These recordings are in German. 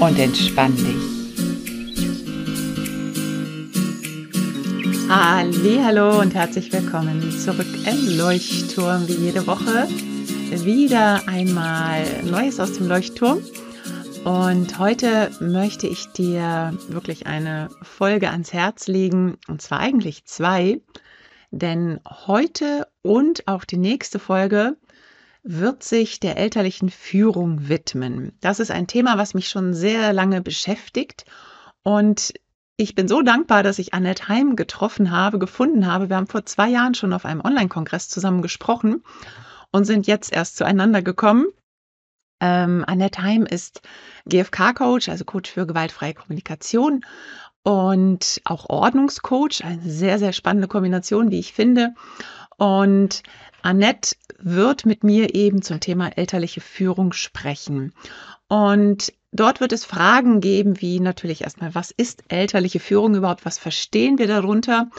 und entspann dich. Hallo und herzlich willkommen zurück im Leuchtturm wie jede Woche. Wieder einmal Neues aus dem Leuchtturm. Und heute möchte ich dir wirklich eine Folge ans Herz legen, und zwar eigentlich zwei, denn heute und auch die nächste Folge wird sich der elterlichen Führung widmen. Das ist ein Thema, was mich schon sehr lange beschäftigt und ich bin so dankbar, dass ich Annette Heim getroffen habe, gefunden habe. Wir haben vor zwei Jahren schon auf einem Online-Kongress zusammen gesprochen und sind jetzt erst zueinander gekommen. Ähm, Annette Heim ist GFK-Coach, also Coach für gewaltfreie Kommunikation und auch Ordnungscoach. Eine sehr, sehr spannende Kombination, wie ich finde. Und Annette wird mit mir eben zum Thema elterliche Führung sprechen. Und dort wird es Fragen geben, wie natürlich erstmal, was ist elterliche Führung überhaupt? Was verstehen wir darunter?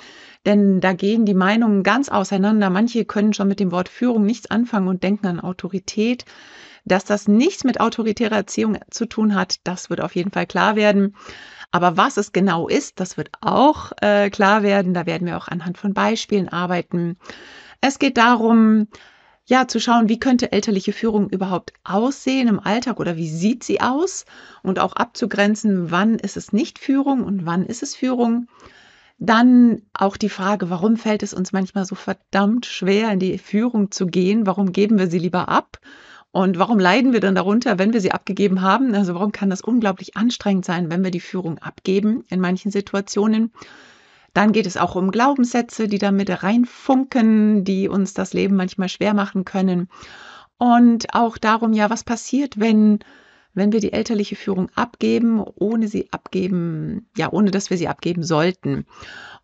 Denn da gehen die Meinungen ganz auseinander. Manche können schon mit dem Wort Führung nichts anfangen und denken an Autorität. Dass das nichts mit autoritärer Erziehung zu tun hat, das wird auf jeden Fall klar werden. Aber was es genau ist, das wird auch äh, klar werden. Da werden wir auch anhand von Beispielen arbeiten. Es geht darum, ja, zu schauen, wie könnte elterliche Führung überhaupt aussehen im Alltag oder wie sieht sie aus und auch abzugrenzen, wann ist es nicht Führung und wann ist es Führung. Dann auch die Frage, warum fällt es uns manchmal so verdammt schwer, in die Führung zu gehen? Warum geben wir sie lieber ab? Und warum leiden wir dann darunter, wenn wir sie abgegeben haben? Also warum kann das unglaublich anstrengend sein, wenn wir die Führung abgeben in manchen Situationen? Dann geht es auch um Glaubenssätze, die da mit reinfunken, die uns das Leben manchmal schwer machen können. Und auch darum, ja, was passiert, wenn, wenn wir die elterliche Führung abgeben, ohne sie abgeben, ja, ohne dass wir sie abgeben sollten.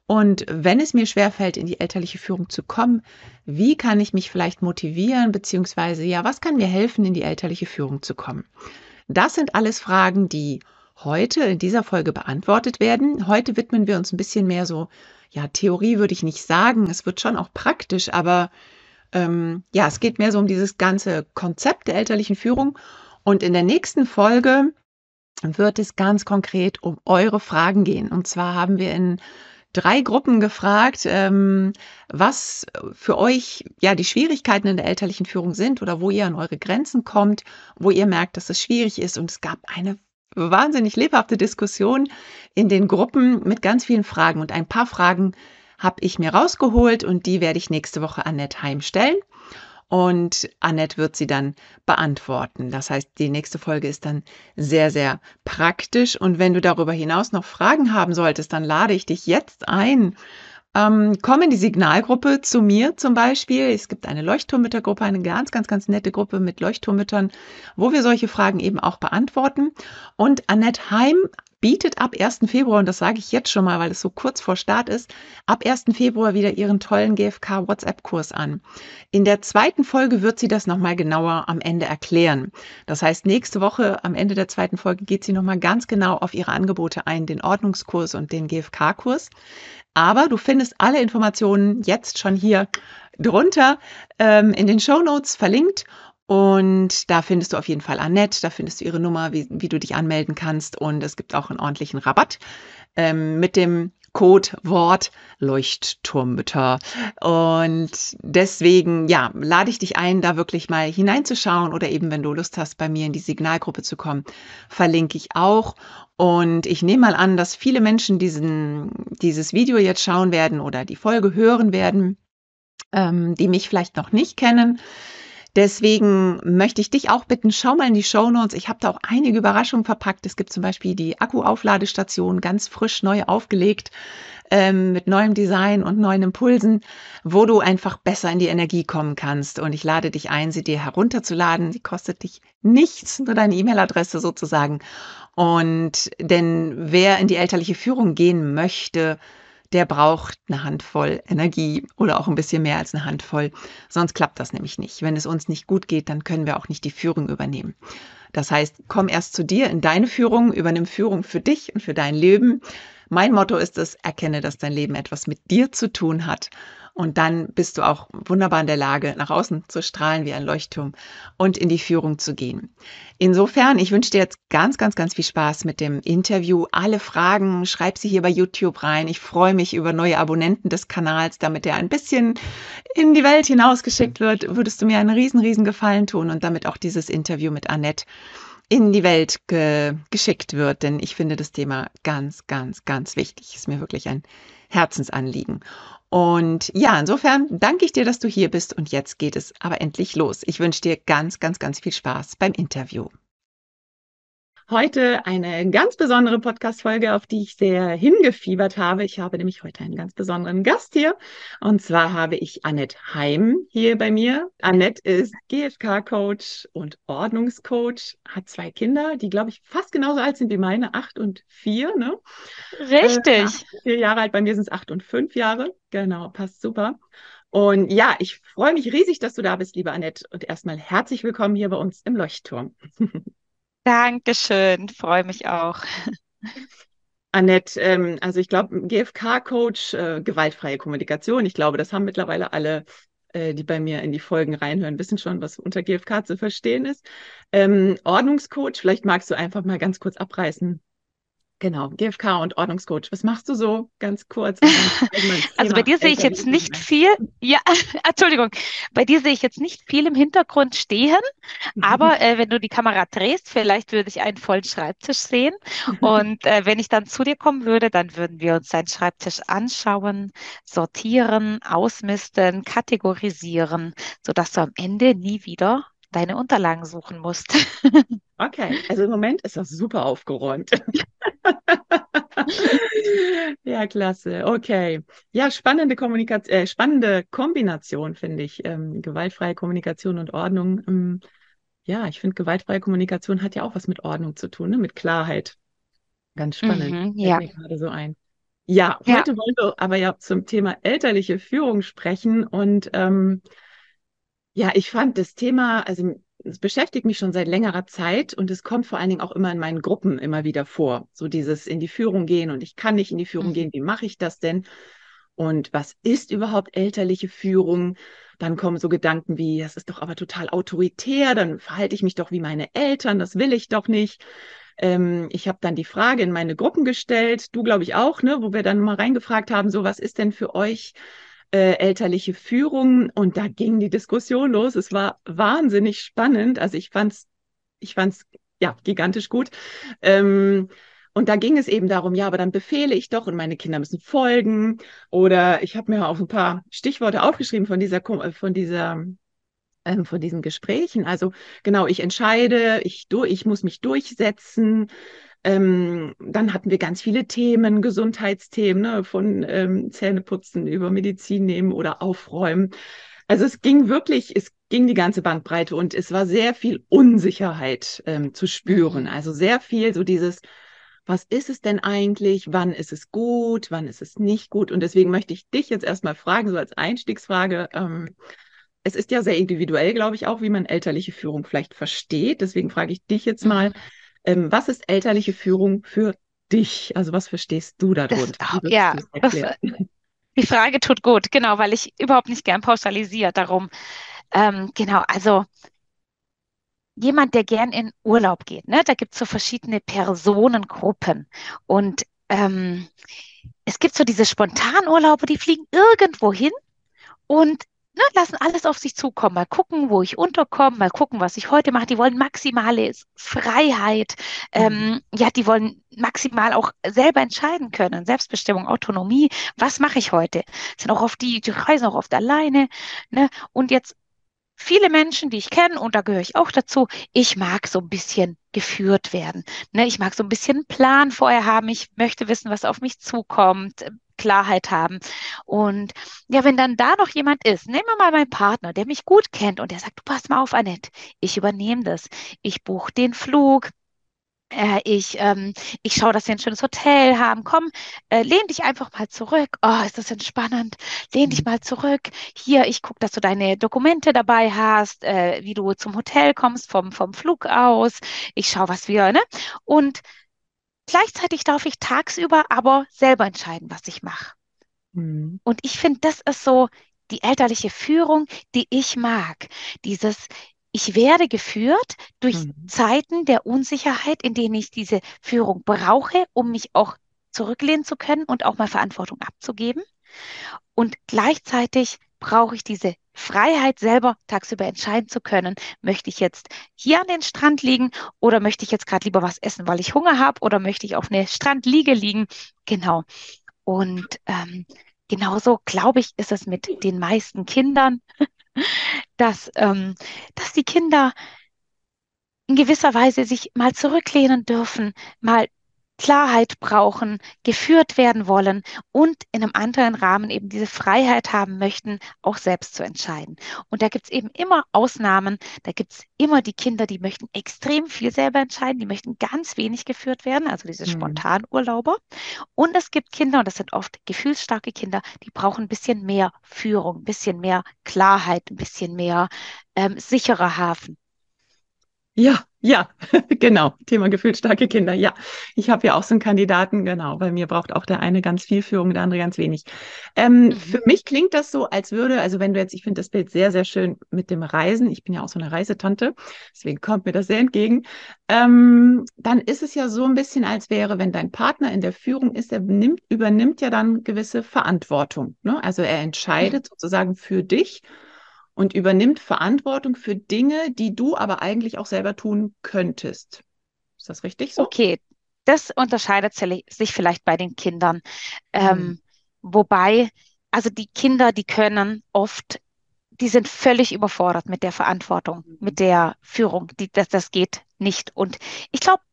Und wenn es mir schwerfällt, in die elterliche Führung zu kommen, wie kann ich mich vielleicht motivieren, beziehungsweise ja, was kann mir helfen, in die elterliche Führung zu kommen? Das sind alles Fragen, die heute in dieser Folge beantwortet werden. Heute widmen wir uns ein bisschen mehr so, ja, Theorie würde ich nicht sagen, es wird schon auch praktisch, aber ähm, ja, es geht mehr so um dieses ganze Konzept der elterlichen Führung. Und in der nächsten Folge wird es ganz konkret um eure Fragen gehen. Und zwar haben wir in drei Gruppen gefragt, ähm, was für euch ja die Schwierigkeiten in der elterlichen Führung sind oder wo ihr an eure Grenzen kommt, wo ihr merkt, dass es schwierig ist. Und es gab eine wahnsinnig lebhafte Diskussion in den Gruppen mit ganz vielen Fragen. Und ein paar Fragen habe ich mir rausgeholt und die werde ich nächste Woche Annette Heim stellen und Annette wird sie dann beantworten. Das heißt, die nächste Folge ist dann sehr, sehr praktisch. Und wenn du darüber hinaus noch Fragen haben solltest, dann lade ich dich jetzt ein. Ähm, komm in die Signalgruppe zu mir zum Beispiel. Es gibt eine Leuchtturmmüttergruppe, eine ganz, ganz, ganz nette Gruppe mit Leuchtturmmüttern, wo wir solche Fragen eben auch beantworten. Und Annette Heim bietet ab 1. Februar, und das sage ich jetzt schon mal, weil es so kurz vor Start ist, ab 1. Februar wieder ihren tollen GFK WhatsApp-Kurs an. In der zweiten Folge wird sie das nochmal genauer am Ende erklären. Das heißt, nächste Woche am Ende der zweiten Folge geht sie nochmal ganz genau auf ihre Angebote ein, den Ordnungskurs und den GFK-Kurs. Aber du findest alle Informationen jetzt schon hier drunter ähm, in den Show Notes verlinkt und da findest du auf jeden Fall Annette, da findest du ihre Nummer, wie, wie du dich anmelden kannst. Und es gibt auch einen ordentlichen Rabatt ähm, mit dem Codewort Leuchtturmbitter. Und deswegen, ja, lade ich dich ein, da wirklich mal hineinzuschauen oder eben, wenn du Lust hast, bei mir in die Signalgruppe zu kommen, verlinke ich auch. Und ich nehme mal an, dass viele Menschen diesen, dieses Video jetzt schauen werden oder die Folge hören werden, ähm, die mich vielleicht noch nicht kennen Deswegen möchte ich dich auch bitten, schau mal in die Show Notes. Ich habe da auch einige Überraschungen verpackt. Es gibt zum Beispiel die Akkuaufladestation ganz frisch neu aufgelegt ähm, mit neuem Design und neuen Impulsen, wo du einfach besser in die Energie kommen kannst. Und ich lade dich ein, sie dir herunterzuladen. Sie kostet dich nichts, nur deine E-Mail-Adresse sozusagen. Und denn wer in die elterliche Führung gehen möchte, der braucht eine Handvoll Energie oder auch ein bisschen mehr als eine Handvoll. Sonst klappt das nämlich nicht. Wenn es uns nicht gut geht, dann können wir auch nicht die Führung übernehmen. Das heißt, komm erst zu dir in deine Führung, übernimm Führung für dich und für dein Leben. Mein Motto ist es, erkenne, dass dein Leben etwas mit dir zu tun hat und dann bist du auch wunderbar in der Lage, nach außen zu strahlen wie ein Leuchtturm und in die Führung zu gehen. Insofern, ich wünsche dir jetzt ganz, ganz, ganz viel Spaß mit dem Interview. Alle Fragen, schreib sie hier bei YouTube rein. Ich freue mich über neue Abonnenten des Kanals, damit er ein bisschen in die Welt hinausgeschickt wird. Würdest du mir einen riesen, riesen Gefallen tun und damit auch dieses Interview mit Annette in die Welt ge geschickt wird, denn ich finde das Thema ganz, ganz, ganz wichtig. Ist mir wirklich ein Herzensanliegen. Und ja, insofern danke ich dir, dass du hier bist und jetzt geht es aber endlich los. Ich wünsche dir ganz, ganz, ganz viel Spaß beim Interview. Heute eine ganz besondere Podcast-Folge, auf die ich sehr hingefiebert habe. Ich habe nämlich heute einen ganz besonderen Gast hier. Und zwar habe ich Annette Heim hier bei mir. Annette ist GFK-Coach und Ordnungscoach, hat zwei Kinder, die, glaube ich, fast genauso alt sind wie meine, acht und vier. Ne? Richtig. Äh, vier Jahre alt, bei mir sind es acht und fünf Jahre. Genau, passt super. Und ja, ich freue mich riesig, dass du da bist, liebe Annette. Und erstmal herzlich willkommen hier bei uns im Leuchtturm. Dankeschön, freue mich auch. Annette, ähm, also ich glaube, GFK-Coach, äh, gewaltfreie Kommunikation, ich glaube, das haben mittlerweile alle, äh, die bei mir in die Folgen reinhören, wissen schon, was unter GFK zu verstehen ist. Ähm, Ordnungscoach, vielleicht magst du einfach mal ganz kurz abreißen, Genau, GFK und Ordnungscoach. Was machst du so ganz kurz? also bei dir sehe ich jetzt nicht viel. Ja, Entschuldigung. Bei dir sehe ich jetzt nicht viel im Hintergrund stehen. Aber äh, wenn du die Kamera drehst, vielleicht würde ich einen vollen Schreibtisch sehen. Und äh, wenn ich dann zu dir kommen würde, dann würden wir uns deinen Schreibtisch anschauen, sortieren, ausmisten, kategorisieren, sodass du am Ende nie wieder deine Unterlagen suchen musst. Okay, also im Moment ist das super aufgeräumt. ja, klasse. Okay. Ja, spannende Kommunikation, äh, spannende Kombination, finde ich. Ähm, gewaltfreie Kommunikation und Ordnung. Ähm, ja, ich finde, gewaltfreie Kommunikation hat ja auch was mit Ordnung zu tun, ne? mit Klarheit. Ganz spannend. Mhm, ja. Gerade so ein. Ja, heute ja. wollen wir aber ja zum Thema elterliche Führung sprechen. Und ähm, ja, ich fand das Thema, also es beschäftigt mich schon seit längerer Zeit und es kommt vor allen Dingen auch immer in meinen Gruppen immer wieder vor. So dieses in die Führung gehen und ich kann nicht in die Führung mhm. gehen. Wie mache ich das denn? Und was ist überhaupt elterliche Führung? Dann kommen so Gedanken wie, das ist doch aber total autoritär, dann verhalte ich mich doch wie meine Eltern, das will ich doch nicht. Ähm, ich habe dann die Frage in meine Gruppen gestellt, du glaube ich auch, ne, wo wir dann mal reingefragt haben, so was ist denn für euch äh, elterliche Führung und da ging die Diskussion los. Es war wahnsinnig spannend. Also ich fand's, ich fand's ja gigantisch gut. Ähm, und da ging es eben darum, ja, aber dann befehle ich doch und meine Kinder müssen folgen. Oder ich habe mir auch ein paar Stichworte aufgeschrieben von dieser, von dieser, ähm, von diesen Gesprächen. Also genau, ich entscheide, ich, ich muss mich durchsetzen. Ähm, dann hatten wir ganz viele Themen, Gesundheitsthemen, ne, von ähm, Zähneputzen über Medizin nehmen oder aufräumen. Also es ging wirklich, es ging die ganze Bandbreite und es war sehr viel Unsicherheit ähm, zu spüren. Mhm. Also sehr viel so dieses, was ist es denn eigentlich? Wann ist es gut? Wann ist es nicht gut? Und deswegen möchte ich dich jetzt erstmal fragen, so als Einstiegsfrage. Ähm, es ist ja sehr individuell, glaube ich, auch, wie man elterliche Führung vielleicht versteht. Deswegen frage ich dich jetzt mal, mhm. Ähm, was ist elterliche Führung für dich? Also was verstehst du darunter? Das, ja, das, die Frage tut gut, genau, weil ich überhaupt nicht gern pauschalisiere darum. Ähm, genau, also jemand, der gern in Urlaub geht, ne? Da gibt es so verschiedene Personengruppen und ähm, es gibt so diese Spontanurlaube, die fliegen irgendwo hin und ne, lassen alles auf sich zukommen. Mal gucken, wo ich unterkomme, mal gucken, was ich heute mache. Die wollen maximale Freiheit. Ähm, mhm. Ja, die wollen maximal auch selber entscheiden können. Selbstbestimmung, Autonomie. Was mache ich heute? Sind auch auf die, die reisen auch oft alleine. Ne? Und jetzt viele Menschen, die ich kenne, und da gehöre ich auch dazu, ich mag so ein bisschen geführt werden. Ne? Ich mag so ein bisschen einen Plan vorher haben. Ich möchte wissen, was auf mich zukommt, Klarheit haben. Und ja, wenn dann da noch jemand ist, nehmen wir mal meinen Partner, der mich gut kennt und der sagt, du pass mal auf, Annette, ich übernehme das. Ich buche den Flug, äh, ich, ähm, ich schaue, dass wir ein schönes Hotel haben. Komm, äh, lehn dich einfach mal zurück. Oh, ist das entspannend. Lehn dich mhm. mal zurück. Hier, ich gucke, dass du deine Dokumente dabei hast, äh, wie du zum Hotel kommst vom, vom Flug aus. Ich schaue, was wir, ne? Und gleichzeitig darf ich tagsüber aber selber entscheiden, was ich mache. Mhm. Und ich finde, das ist so die elterliche Führung, die ich mag. Dieses, ich werde geführt durch mhm. Zeiten der Unsicherheit, in denen ich diese Führung brauche, um mich auch zurücklehnen zu können und auch mal Verantwortung abzugeben. Und gleichzeitig brauche ich diese Freiheit, selber tagsüber entscheiden zu können, möchte ich jetzt hier an den Strand liegen oder möchte ich jetzt gerade lieber was essen, weil ich Hunger habe oder möchte ich auf eine Strandliege liegen. Genau. Und ähm, genauso, glaube ich, ist es mit den meisten Kindern dass, ähm, dass die Kinder in gewisser Weise sich mal zurücklehnen dürfen, mal Klarheit brauchen, geführt werden wollen und in einem anderen Rahmen eben diese Freiheit haben möchten, auch selbst zu entscheiden. Und da gibt es eben immer Ausnahmen, da gibt es immer die Kinder, die möchten extrem viel selber entscheiden, die möchten ganz wenig geführt werden, also diese mhm. Spontanurlauber. Und es gibt Kinder, und das sind oft gefühlsstarke Kinder, die brauchen ein bisschen mehr Führung, ein bisschen mehr Klarheit, ein bisschen mehr ähm, sicherer Hafen. Ja, ja, genau. Thema gefühlsstarke Kinder. Ja, ich habe ja auch so einen Kandidaten, genau. Bei mir braucht auch der eine ganz viel Führung, der andere ganz wenig. Ähm, mhm. Für mich klingt das so, als würde, also wenn du jetzt, ich finde das Bild sehr, sehr schön mit dem Reisen. Ich bin ja auch so eine Reisetante, deswegen kommt mir das sehr entgegen. Ähm, dann ist es ja so ein bisschen, als wäre, wenn dein Partner in der Führung ist, er nimmt, übernimmt ja dann gewisse Verantwortung. Ne? Also er entscheidet mhm. sozusagen für dich und übernimmt Verantwortung für Dinge, die du aber eigentlich auch selber tun könntest. Ist das richtig so? Okay, das unterscheidet sich vielleicht bei den Kindern. Ähm, mhm. Wobei, also die Kinder, die können oft, die sind völlig überfordert mit der Verantwortung, mhm. mit der Führung. Die, das, das geht nicht. Und ich glaube,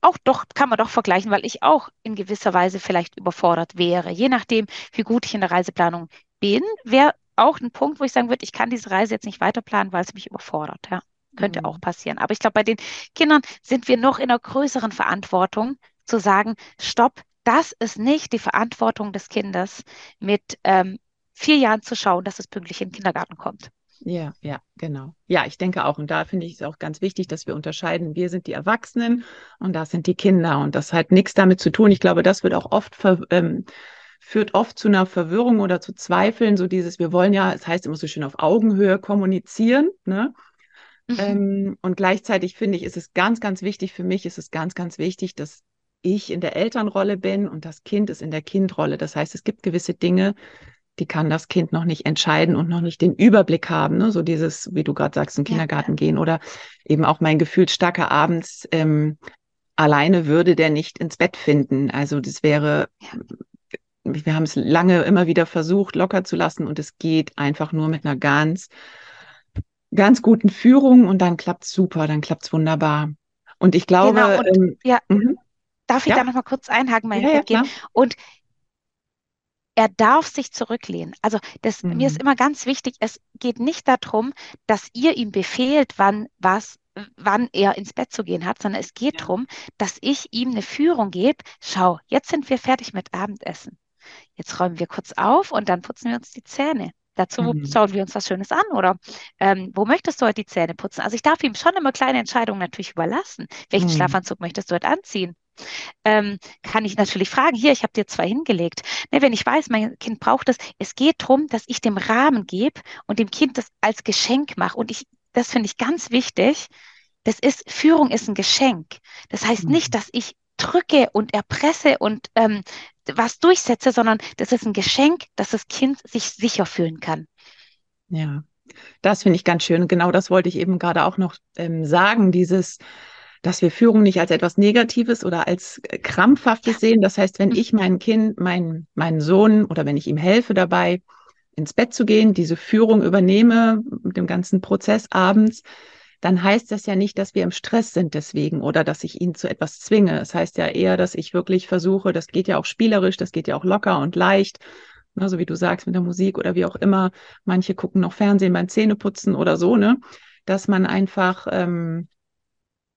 auch doch kann man doch vergleichen, weil ich auch in gewisser Weise vielleicht überfordert wäre. Je nachdem, wie gut ich in der Reiseplanung bin, wäre auch ein Punkt, wo ich sagen würde, ich kann diese Reise jetzt nicht weiterplanen, weil es mich überfordert. Ja, könnte mhm. auch passieren. Aber ich glaube, bei den Kindern sind wir noch in einer größeren Verantwortung zu sagen, stopp, das ist nicht die Verantwortung des Kindes, mit ähm, vier Jahren zu schauen, dass es pünktlich in den Kindergarten kommt. Ja, ja, genau. Ja, ich denke auch. Und da finde ich es auch ganz wichtig, dass wir unterscheiden. Wir sind die Erwachsenen und das sind die Kinder. Und das hat nichts damit zu tun. Ich glaube, das wird auch oft ver, ähm, führt oft zu einer Verwirrung oder zu Zweifeln, so dieses, wir wollen ja, es das heißt immer so schön auf Augenhöhe kommunizieren, ne? Mhm. Ähm, und gleichzeitig finde ich, ist es ganz, ganz wichtig, für mich ist es ganz, ganz wichtig, dass ich in der Elternrolle bin und das Kind ist in der Kindrolle. Das heißt, es gibt gewisse Dinge, die kann das Kind noch nicht entscheiden und noch nicht den Überblick haben. Ne? So dieses, wie du gerade sagst, in den Kindergarten ja. gehen oder eben auch mein Gefühl starker abends ähm, alleine würde der nicht ins Bett finden. Also das wäre ja wir haben es lange immer wieder versucht, locker zu lassen und es geht einfach nur mit einer ganz, ganz guten Führung und dann klappt es super, dann klappt es wunderbar. Und ich glaube, genau, und, ähm, ja, mhm. darf ich ja? da noch mal kurz einhaken, mein ja, ja, Und er darf sich zurücklehnen. Also das, mhm. mir ist mhm. immer ganz wichtig, es geht nicht darum, dass ihr ihm befehlt, wann was wann er ins Bett zu gehen hat, sondern es geht ja. darum, dass ich ihm eine Führung gebe. Schau, jetzt sind wir fertig mit Abendessen. Jetzt räumen wir kurz auf und dann putzen wir uns die Zähne. Dazu mhm. schauen wir uns was Schönes an oder ähm, wo möchtest du heute die Zähne putzen? Also ich darf ihm schon immer kleine Entscheidungen natürlich überlassen. Welchen mhm. Schlafanzug möchtest du heute anziehen? Ähm, kann ich natürlich fragen, hier, ich habe dir zwei hingelegt. Ne, wenn ich weiß, mein Kind braucht das, es geht darum, dass ich dem Rahmen gebe und dem Kind das als Geschenk mache. Und ich, das finde ich ganz wichtig. Das ist, Führung ist ein Geschenk. Das heißt mhm. nicht, dass ich drücke und erpresse und ähm, was durchsetze, sondern das ist ein Geschenk, dass das Kind sich sicher fühlen kann. Ja, das finde ich ganz schön. Genau das wollte ich eben gerade auch noch ähm, sagen, dieses, dass wir Führung nicht als etwas Negatives oder als äh, Krampfhaftes ja. sehen. Das heißt, wenn mhm. ich mein Kind, mein, meinen Sohn oder wenn ich ihm helfe dabei, ins Bett zu gehen, diese Führung übernehme mit dem ganzen Prozess abends, dann heißt das ja nicht, dass wir im Stress sind deswegen oder dass ich ihn zu etwas zwinge. Es das heißt ja eher, dass ich wirklich versuche, das geht ja auch spielerisch, das geht ja auch locker und leicht, ne, so wie du sagst mit der Musik oder wie auch immer. Manche gucken noch Fernsehen beim Zähneputzen oder so, ne? Dass man einfach ähm,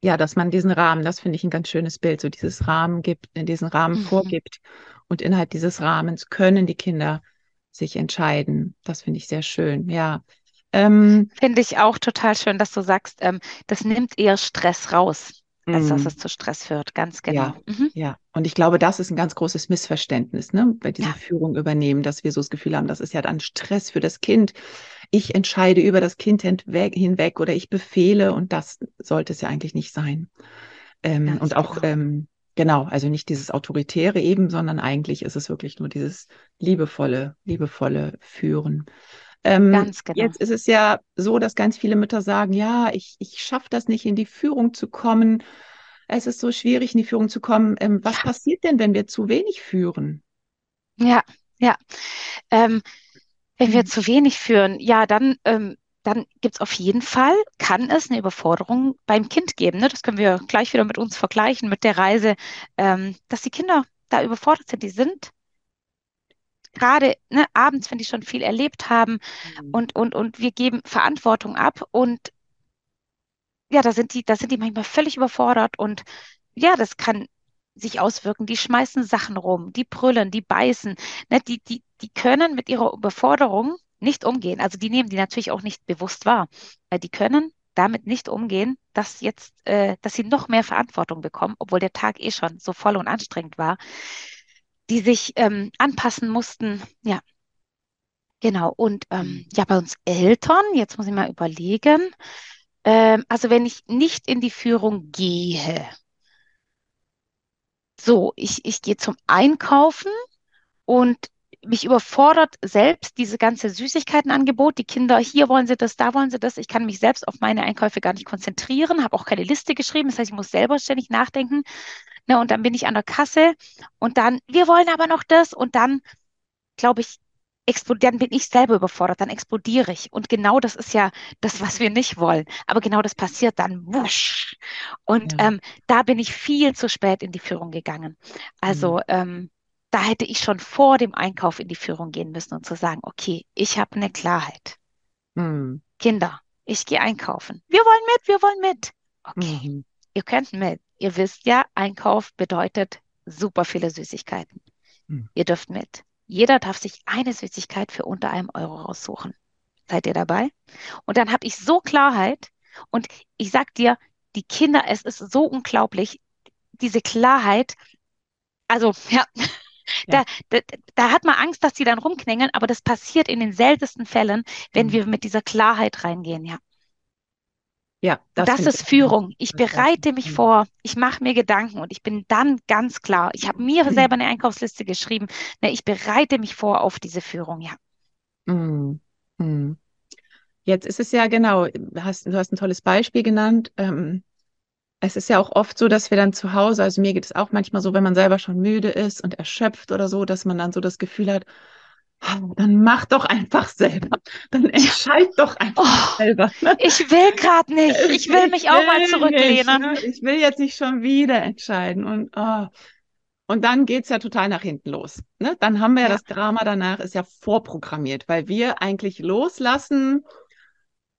ja, dass man diesen Rahmen, das finde ich ein ganz schönes Bild, so dieses Rahmen gibt, in diesen Rahmen mhm. vorgibt. Und innerhalb dieses Rahmens können die Kinder sich entscheiden. Das finde ich sehr schön, ja. Ähm, finde ich auch total schön, dass du sagst, ähm, das nimmt eher Stress raus als dass mhm. es zu Stress führt, ganz genau. Ja, mhm. ja. Und ich glaube, das ist ein ganz großes Missverständnis, ne, bei dieser ja. Führung übernehmen, dass wir so das Gefühl haben, das ist ja dann Stress für das Kind. Ich entscheide über das Kind hinweg oder ich befehle und das sollte es ja eigentlich nicht sein. Ähm, und auch, genau. Ähm, genau, also nicht dieses Autoritäre eben, sondern eigentlich ist es wirklich nur dieses liebevolle, liebevolle Führen. Ähm, ganz genau. Jetzt ist es ja so, dass ganz viele Mütter sagen, ja, ich, ich schaffe das nicht, in die Führung zu kommen. Es ist so schwierig, in die Führung zu kommen. Ähm, was ja. passiert denn, wenn wir zu wenig führen? Ja, ja. Ähm, wenn wir mhm. zu wenig führen, ja, dann, ähm, dann gibt es auf jeden Fall, kann es eine Überforderung beim Kind geben. Ne? Das können wir gleich wieder mit uns vergleichen, mit der Reise, ähm, dass die Kinder da überfordert sind. Die sind gerade ne, abends, wenn die schon viel erlebt haben mhm. und, und, und wir geben Verantwortung ab und ja, da sind die, da sind die manchmal völlig überfordert und ja, das kann sich auswirken. Die schmeißen Sachen rum, die brüllen, die beißen, ne, die, die, die können mit ihrer Überforderung nicht umgehen. Also die nehmen die natürlich auch nicht bewusst wahr. Die können damit nicht umgehen, dass jetzt, äh, dass sie noch mehr Verantwortung bekommen, obwohl der Tag eh schon so voll und anstrengend war die sich ähm, anpassen mussten. Ja, genau. Und ähm, mhm. ja, bei uns Eltern, jetzt muss ich mal überlegen, ähm, also wenn ich nicht in die Führung gehe, so, ich, ich gehe zum Einkaufen und mich überfordert selbst diese ganze Süßigkeitenangebot. Die Kinder, hier wollen sie das, da wollen sie das. Ich kann mich selbst auf meine Einkäufe gar nicht konzentrieren, habe auch keine Liste geschrieben. Das heißt, ich muss selber ständig nachdenken. Ne, und dann bin ich an der Kasse und dann, wir wollen aber noch das und dann, glaube ich, dann bin ich selber überfordert, dann explodiere ich. Und genau das ist ja das, was wir nicht wollen. Aber genau das passiert dann. Wusch. Und ja. ähm, da bin ich viel zu spät in die Führung gegangen. Also mhm. ähm, da hätte ich schon vor dem Einkauf in die Führung gehen müssen und zu sagen, okay, ich habe eine Klarheit. Mhm. Kinder, ich gehe einkaufen. Wir wollen mit, wir wollen mit. Okay, mhm. ihr könnt mit. Ihr wisst ja, Einkauf bedeutet super viele Süßigkeiten. Hm. Ihr dürft mit. Jeder darf sich eine Süßigkeit für unter einem Euro raussuchen. Seid ihr dabei? Und dann habe ich so Klarheit und ich sag dir, die Kinder, es ist so unglaublich, diese Klarheit. Also, ja, ja. Da, da, da, hat man Angst, dass die dann rumknängeln, aber das passiert in den seltensten Fällen, wenn mhm. wir mit dieser Klarheit reingehen, ja. Ja, das, das ist Führung. Ich bereite mich vor, ich mache mir Gedanken und ich bin dann ganz klar. Ich habe mir selber eine Einkaufsliste geschrieben. Ne, ich bereite mich vor auf diese Führung, ja. Mm, mm. Jetzt ist es ja genau, du hast, du hast ein tolles Beispiel genannt. Ähm, es ist ja auch oft so, dass wir dann zu Hause, also mir geht es auch manchmal so, wenn man selber schon müde ist und erschöpft oder so, dass man dann so das Gefühl hat, dann mach doch einfach selber. Dann entscheid doch einfach oh, selber. Ne? Ich will gerade nicht. Ich will mich auch mal zurücklehnen. Nicht, ne? Ich will jetzt nicht schon wieder entscheiden. Und, oh. und dann geht's ja total nach hinten los. Ne? Dann haben wir ja, ja das Drama danach, ist ja vorprogrammiert, weil wir eigentlich loslassen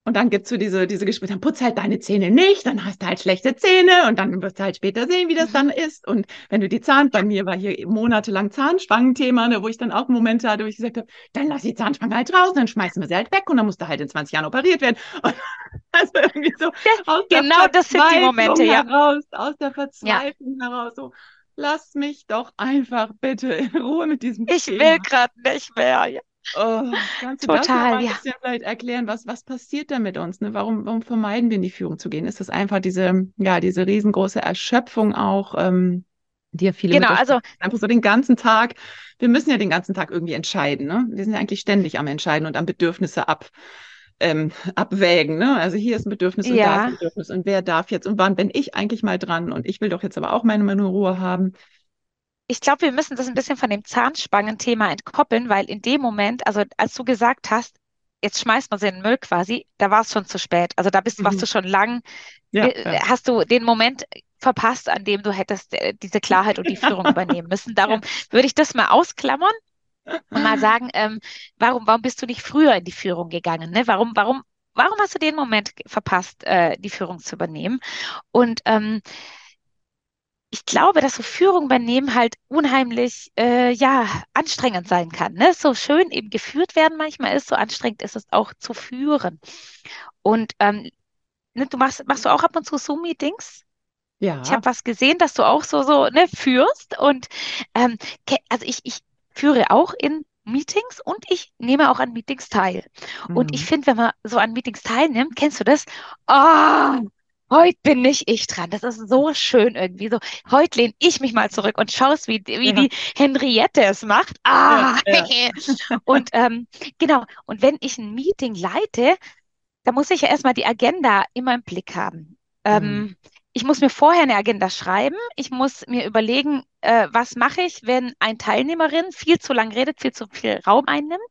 und dann gibt's so diese, diese Gespräche, dann putz halt deine Zähne nicht, dann hast du halt schlechte Zähne und dann wirst du halt später sehen, wie das dann ist. Und wenn du die Zahn, bei mir war hier monatelang Zahnspangenthema, ne, wo ich dann auch Momente hatte, wo ich gesagt habe, dann lass die Zahnspange halt draußen, dann schmeißen wir sie halt weg und dann musst du halt in 20 Jahren operiert werden. Und also irgendwie so aus genau das sind die Momente, ja. Heraus, aus der Verzweiflung ja. heraus, so lass mich doch einfach bitte in Ruhe mit diesem Ich Thema. will gerade nicht mehr, ja. Oh, kannst du Total, das mal ein ja. bisschen vielleicht erklären, was, was passiert da mit uns? Ne? Warum, warum vermeiden wir in die Führung zu gehen? Ist das einfach diese, ja, diese riesengroße Erschöpfung auch, ähm, die ja viele genau, also einfach so den ganzen Tag, wir müssen ja den ganzen Tag irgendwie entscheiden, ne? Wir sind ja eigentlich ständig am Entscheiden und am Bedürfnisse ab, ähm, abwägen, ne? Also hier ist ein Bedürfnis und ja. da ist ein Bedürfnis und wer darf jetzt und wann bin ich eigentlich mal dran und ich will doch jetzt aber auch meine, meine Ruhe haben. Ich glaube, wir müssen das ein bisschen von dem Zahnspangenthema entkoppeln, weil in dem Moment, also als du gesagt hast, jetzt schmeißt man sie in den Müll quasi, da war es schon zu spät. Also da bist, warst Mhm. du schon lang, Ja, äh, ja. hast du den Moment verpasst, an dem du hättest äh, diese Klarheit und die Führung übernehmen müssen. Darum würde ich das mal ausklammern und mal sagen, ähm, warum, warum bist du nicht früher in die Führung gegangen? Ne? Warum, warum, warum hast du den Moment verpasst, äh, die Führung zu übernehmen? Und ähm, ich glaube, dass so Führung übernehmen halt unheimlich, äh, ja, anstrengend sein kann. Ne? So schön eben geführt werden manchmal ist, so anstrengend ist es auch zu führen. Und ähm, ne, du machst, machst du auch ab und zu Zoom-Meetings? Ich Ja. habe was gesehen, dass du auch so, so, ne, führst. Und ähm, also ich, ich führe auch in Meetings und ich nehme auch an Meetings teil. Und ich Mhm. finde, wenn man so an Meetings teilnimmt, kennst du das? Ah, heute bin nicht ich dran. Das ist so schön irgendwie. So, heute lehne ich mich mal zurück und schaust, wie, wie Ja, die Henriette es macht. ja, Ah, ja. und ähm, genau. Und wenn ich ein Meeting leite, da muss ich ja erstmal die Agenda immer im Blick haben. Mhm. Ähm, ich muss mir vorher eine Agenda schreiben. Ich muss mir überlegen, äh, was mache ich, wenn eine Teilnehmerin viel zu lang redet, viel zu viel Raum einnimmt,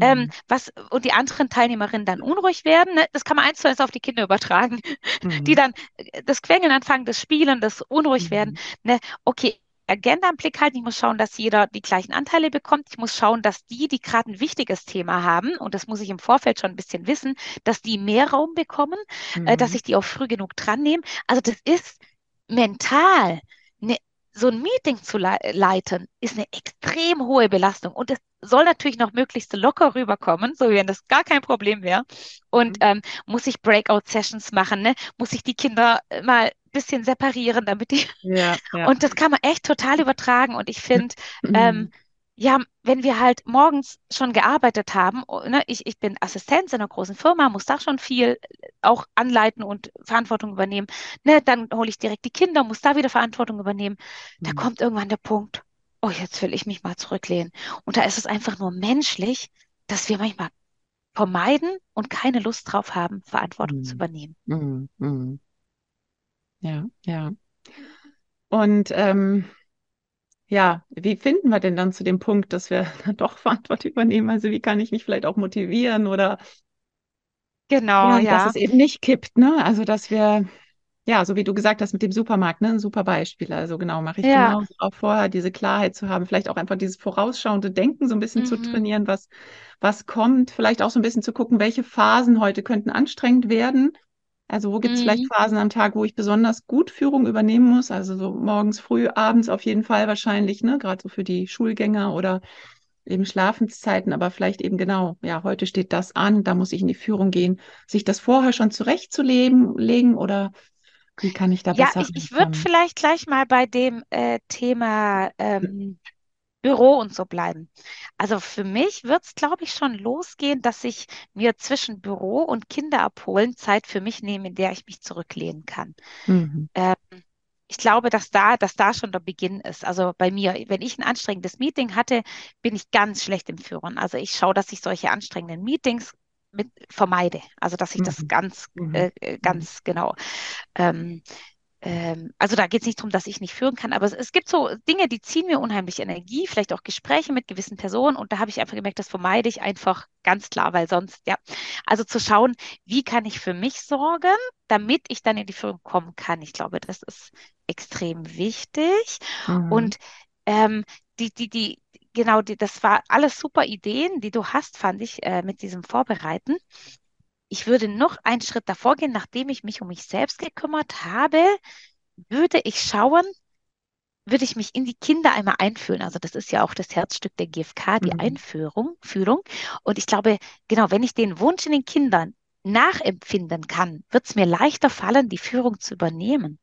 ähm, Mhm. was und die anderen Teilnehmerinnen dann unruhig werden. Ne? Das kann man eins zu eins auf die Kinder übertragen, die Mhm. dann äh, das Quengeln anfangen, das Spielen, das unruhig werden. Mhm. Ne? Okay, Agenda im Blick halten. Ich muss schauen, dass jeder die gleichen Anteile bekommt. Ich muss schauen, dass die, die gerade ein wichtiges Thema haben, und das muss ich im Vorfeld schon ein bisschen wissen, dass die mehr Raum bekommen, äh, dass Mhm. ich die auch früh genug dran nehme. Also das ist mental, ne, so ein Meeting zu lei- leiten, ist eine extrem hohe Belastung. Und es soll natürlich noch möglichst locker rüberkommen, so wie wenn das gar kein Problem wäre. Und Mhm. ähm, muss ich Breakout-Sessions machen, ne? Muss ich die Kinder äh, mal bisschen separieren, damit die Ja, ja. und das kann man echt total übertragen. Und ich finde, ähm, Mhm. ja, wenn wir halt morgens schon gearbeitet haben, oh, ne, ich, ich bin Assistenz in einer großen Firma, muss da schon viel äh, auch anleiten und Verantwortung übernehmen. Ne, dann hole ich direkt die Kinder, muss da wieder Verantwortung übernehmen. Da Mhm. kommt irgendwann der Punkt, oh, jetzt will ich mich mal zurücklehnen. Und da ist es einfach nur menschlich, dass wir manchmal vermeiden und keine Lust drauf haben, Verantwortung zu Mhm. übernehmen. Mhm. Ja, ja. Und ähm, ja, wie finden wir denn dann zu dem Punkt, dass wir dann doch Verantwortung übernehmen? Also wie kann ich mich vielleicht auch motivieren oder Genau, ja, dass ja. es eben nicht kippt, ne? Also dass wir, ja, so wie du gesagt hast mit dem Supermarkt, ne? Ein super Beispiel. Also genau, mache ich Ja. genauso auch vorher, diese Klarheit zu haben, vielleicht auch einfach dieses vorausschauende Denken so ein bisschen zu Mhm. trainieren, was, was kommt, vielleicht auch so ein bisschen zu gucken, welche Phasen heute könnten anstrengend werden. Also wo gibt es vielleicht Mhm. Phasen am Tag, wo ich besonders gut Führung übernehmen muss? Also so morgens früh, abends auf jeden Fall wahrscheinlich, ne? Gerade so für die Schulgänger oder eben Schlafenszeiten, aber vielleicht eben genau, ja, heute steht das an, da muss ich in die Führung gehen, sich das vorher schon zurechtzulegen, legen oder wie kann ich da Ja, besser ich, ich würde vielleicht gleich mal bei dem äh, Thema ähm, Büro und so bleiben. Also für mich wird es, glaube ich, schon losgehen, dass ich mir zwischen Büro und Kinder abholen Zeit für mich nehme, in der ich mich zurücklehnen kann. Mhm. Ähm, ich glaube, dass da, dass da schon der Beginn ist. Also bei mir, wenn ich ein anstrengendes Meeting hatte, bin ich ganz schlecht im Führen. Also ich schaue, dass ich solche anstrengenden Meetings mit vermeide. Also dass ich das Mhm. ganz, Mhm. äh, äh, Mhm. ganz genau. Ähm, ähm, also da geht es nicht darum, dass ich nicht führen kann, aber es, es gibt so Dinge, die ziehen mir unheimlich Energie, vielleicht auch Gespräche mit gewissen Personen und da habe ich einfach gemerkt, das vermeide ich einfach ganz klar, weil sonst, ja, also zu schauen, wie kann ich für mich sorgen, damit ich dann in die Führung kommen kann. Ich glaube, das ist extrem wichtig Mhm. und ähm, die, die, die, genau, die, das war alles super Ideen, die du hast, fand ich, äh, mit diesem Vorbereiten. Ich würde noch einen Schritt davor gehen, nachdem ich mich um mich selbst gekümmert habe, würde ich schauen, würde ich mich in die Kinder einmal einfühlen. Also das ist ja auch das Herzstück der GfK, die Mhm. Einführung, Fühlung. Und ich glaube, genau, wenn ich den Wunsch in den Kindern nachempfinden kann, wird es mir leichter fallen, die Führung zu übernehmen.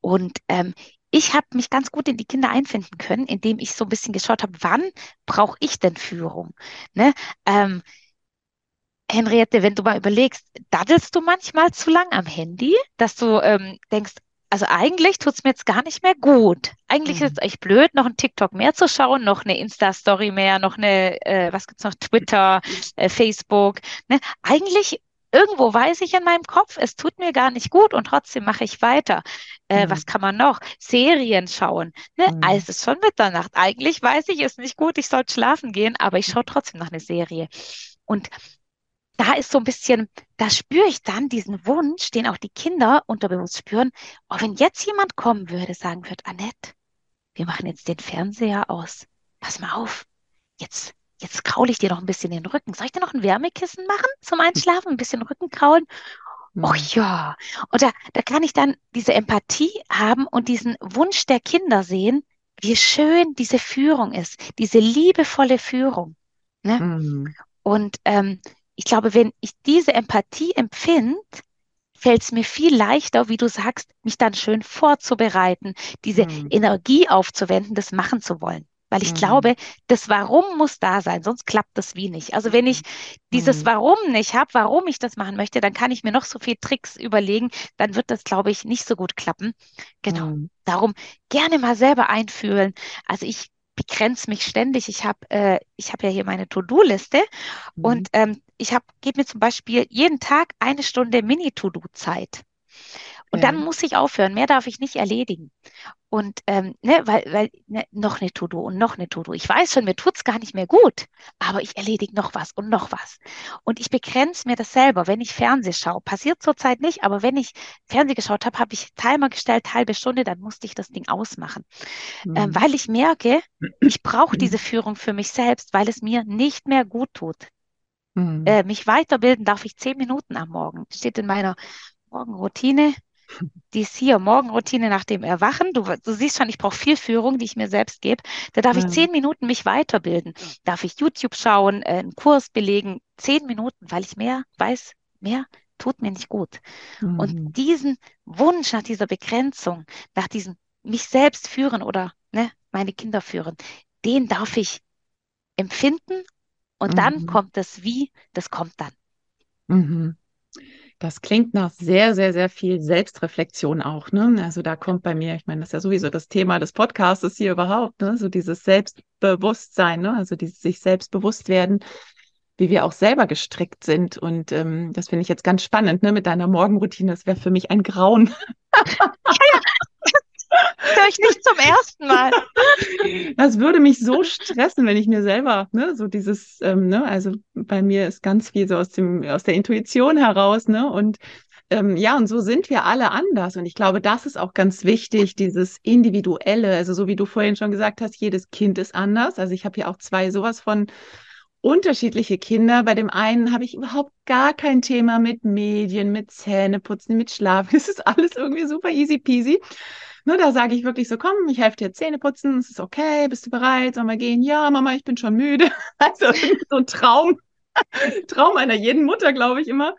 Und ähm, ich habe mich ganz gut in die Kinder einfinden können, indem ich so ein bisschen geschaut habe, wann brauche ich denn Führung? Ne? Ähm, Henriette, wenn du mal überlegst, daddelst du manchmal zu lang am Handy, dass du ähm, denkst, also eigentlich tut es mir jetzt gar nicht mehr gut. Eigentlich ist Mhm. es echt blöd, noch ein TikTok mehr zu schauen, noch eine Insta-Story mehr, noch eine, äh, was gibt's noch, Twitter, äh, Facebook. Ne? Eigentlich irgendwo weiß ich in meinem Kopf, es tut mir gar nicht gut und trotzdem mache ich weiter. Äh, mhm. Was kann man noch? Serien schauen. Ne? Mhm. Ah, es ist schon Mitternacht. Eigentlich weiß ich, es ist nicht gut, ich sollte schlafen gehen, aber ich schaue trotzdem noch eine Serie. Und da ist so ein bisschen, da spüre ich dann diesen Wunsch, den auch die Kinder unterbewusst spüren. Oh, wenn jetzt jemand kommen würde, sagen würde, Annette, wir machen jetzt den Fernseher aus. Pass mal auf. Jetzt, jetzt kraule ich dir noch ein bisschen den Rücken. Soll ich dir noch ein Wärmekissen machen zum Einschlafen? Ein bisschen Rücken kraulen? Oh ja. Und da, da kann ich dann diese Empathie haben und diesen Wunsch der Kinder sehen, wie schön diese Führung ist, diese liebevolle Führung. Ne? Mhm. Und ähm, ich glaube, wenn ich diese Empathie empfinde, fällt es mir viel leichter, wie du sagst, mich dann schön vorzubereiten, diese mhm. Energie aufzuwenden, das machen zu wollen. Weil ich mhm. glaube, das Warum muss da sein, sonst klappt das wie nicht. Also wenn ich dieses mhm. Warum nicht habe, warum ich das machen möchte, dann kann ich mir noch so viel Tricks überlegen, dann wird das, glaube ich, nicht so gut klappen. Genau. Mhm. Darum gerne mal selber einfühlen. Also ich begrenze mich ständig. Ich habe äh, ich hab ja hier meine To-Do-Liste mhm. und ähm, ich gebe mir zum Beispiel jeden Tag eine Stunde Mini-To-Do-Zeit. Und ja. dann muss ich aufhören. Mehr darf ich nicht erledigen. Und ähm, ne, weil, weil ne, noch eine To-Do und noch eine To-Do. Ich weiß schon, mir tut's gar nicht mehr gut, aber ich erledige noch was und noch was. Und ich begrenze mir das selber, wenn ich Fernseh schaue. Passiert zurzeit nicht, aber wenn ich Fernseh geschaut habe, habe ich Timer gestellt, halbe Stunde, dann musste ich das Ding ausmachen. Ähm, mhm. Ähm, weil ich merke, ich brauche diese Führung für mich selbst, weil es mir nicht mehr gut tut. Mhm. Äh, mich weiterbilden darf ich zehn Minuten am Morgen. Steht in meiner Morgenroutine die hier, Morgenroutine nach dem Erwachen. Du, du siehst schon, ich brauche viel Führung, die ich mir selbst gebe. Da darf ja. ich zehn Minuten mich weiterbilden. Darf ich YouTube schauen, äh, einen Kurs belegen, zehn Minuten, weil ich mehr weiß, mehr tut mir nicht gut. Mhm. Und diesen Wunsch nach dieser Begrenzung, nach diesem mich selbst führen oder ne, meine Kinder führen, den darf ich empfinden und mhm. dann kommt das Wie, das kommt dann. Mhm. Das klingt nach sehr, sehr, sehr viel Selbstreflexion auch. Ne? Also da kommt bei mir, ich meine, das ist ja sowieso das Thema des Podcasts hier überhaupt, ne? so dieses Selbstbewusstsein, ne? also dieses sich selbst bewusst werden, wie wir auch selber gestrickt sind. Und ähm, das finde ich jetzt ganz spannend ne? mit deiner Morgenroutine. Das wäre für mich ein Grauen. ja, ja. Höre ich nicht zum ersten Mal. Das würde mich so stressen, wenn ich mir selber, ne, so dieses, ähm, ne, also bei mir ist ganz viel so aus dem, aus der Intuition heraus, ne, und ähm, ja, und so sind wir alle anders. Und ich glaube, das ist auch ganz wichtig, dieses Individuelle. Also so wie du vorhin schon gesagt hast, jedes Kind ist anders. Also ich habe hier auch zwei sowas von unterschiedliche Kinder. Bei dem einen habe ich überhaupt gar kein Thema mit Medien, mit Zähneputzen, mit Schlafen. Es ist alles irgendwie super easy peasy. Ne, da sage ich wirklich so, komm, ich helfe dir Zähne putzen, es ist okay, bist du bereit, sollen wir gehen? Ja, Mama, ich bin schon müde. Also so ein Traum, Traum einer jeden Mutter, glaube ich immer.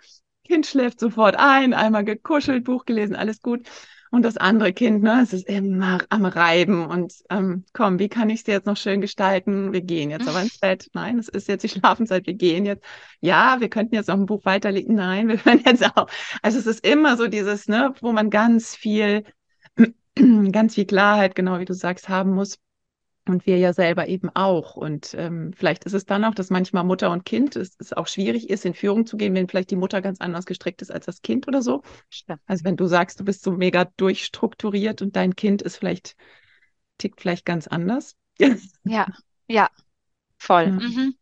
Kind schläft sofort ein, einmal gekuschelt, Buch gelesen, alles gut. Und das andere Kind, ne, es ist immer am Reiben und ähm, komm, wie kann ich es jetzt noch schön gestalten? Wir gehen jetzt aber ins Bett. Nein, es ist jetzt die Schlafenszeit, wir gehen jetzt. Ja, wir könnten jetzt noch ein Buch weiterlegen. Nein, wir hören jetzt auch. Also es ist immer so dieses, ne, wo man ganz viel ganz viel Klarheit, genau wie du sagst, haben muss. Und wir ja selber eben auch. Und ähm, vielleicht ist es dann auch, dass manchmal Mutter und Kind es, es auch schwierig ist, in Führung zu gehen, wenn vielleicht die Mutter ganz anders gestrickt ist als das Kind oder so. Ja. Also wenn du sagst, du bist so mega durchstrukturiert und dein Kind ist vielleicht, tickt vielleicht ganz anders. Ja, ja, voll. Ja. Mhm.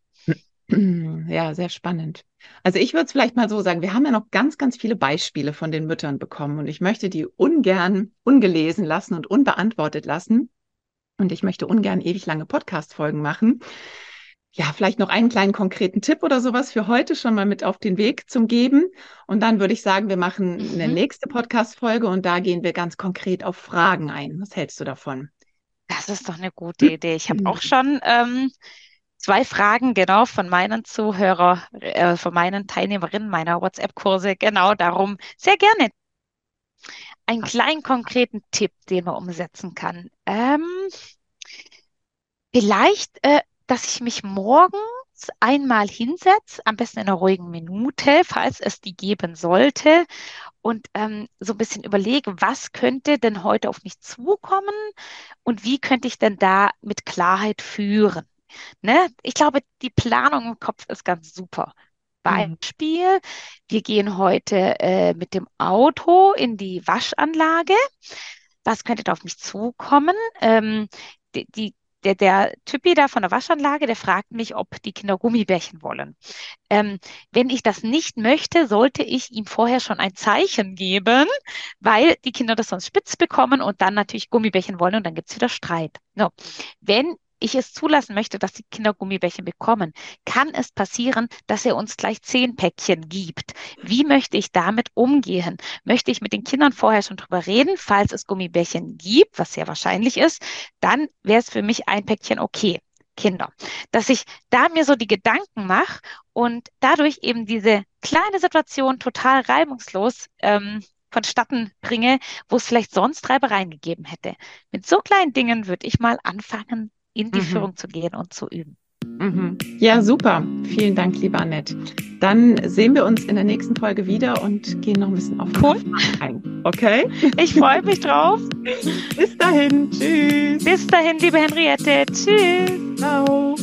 Ja, sehr spannend. Also ich würde es vielleicht mal so sagen, wir haben ja noch ganz, ganz viele Beispiele von den Müttern bekommen und ich möchte die ungern ungelesen lassen und unbeantwortet lassen. Und ich möchte ungern ewig lange Podcast-Folgen machen. Ja, vielleicht noch einen kleinen konkreten Tipp oder sowas für heute schon mal mit auf den Weg zum Geben. Und dann würde ich sagen, wir machen eine mhm. nächste Podcast-Folge und da gehen wir ganz konkret auf Fragen ein. Was hältst du davon? Das ist doch eine gute Idee. Ich habe auch schon ähm, zwei Fragen genau von meinen Zuhörer, äh, von meinen Teilnehmerinnen meiner WhatsApp-Kurse. Genau darum sehr gerne. Einen kleinen konkreten Tipp, den man umsetzen kann. Ähm, vielleicht, äh, dass ich mich morgens einmal hinsetze, am besten in einer ruhigen Minute, falls es die geben sollte, und ähm, so ein bisschen überlege, was könnte denn heute auf mich zukommen und wie könnte ich denn da mit Klarheit führen? Ne? Ich glaube, die Planung im Kopf ist ganz super. Beispiel, wir gehen heute äh, mit dem Auto in die Waschanlage. Was könnte da auf mich zukommen? Ähm, die, die der, der Typi da von der Waschanlage, der fragt mich, ob die Kinder Gummibärchen wollen. Ähm, wenn ich das nicht möchte, sollte ich ihm vorher schon ein Zeichen geben, weil die Kinder das sonst spitz bekommen und dann natürlich Gummibärchen wollen und dann gibt's wieder Streit. No. Wenn ich es zulassen möchte, dass die Kinder Gummibärchen bekommen, kann es passieren, dass er uns gleich zehn Päckchen gibt. Wie möchte ich damit umgehen? Möchte ich mit den Kindern vorher schon drüber reden, falls es Gummibärchen gibt, was sehr wahrscheinlich ist, dann wäre es für mich ein Päckchen okay. Kinder, dass ich da mir so die Gedanken mache und dadurch eben diese kleine Situation total reibungslos ähm, vonstatten bringe, wo es vielleicht sonst Reibereien gegeben hätte. Mit so kleinen Dingen würde ich mal anfangen, in die mhm. Führung zu gehen und zu üben. Mhm. Ja, super. Vielen Dank, liebe Annette. Dann sehen wir uns in der nächsten Folge wieder und gehen noch ein bisschen auf cool. ein. Okay? Ich freue mich drauf. Bis dahin. Tschüss. Bis dahin, liebe Henriette. Tschüss. Ciao.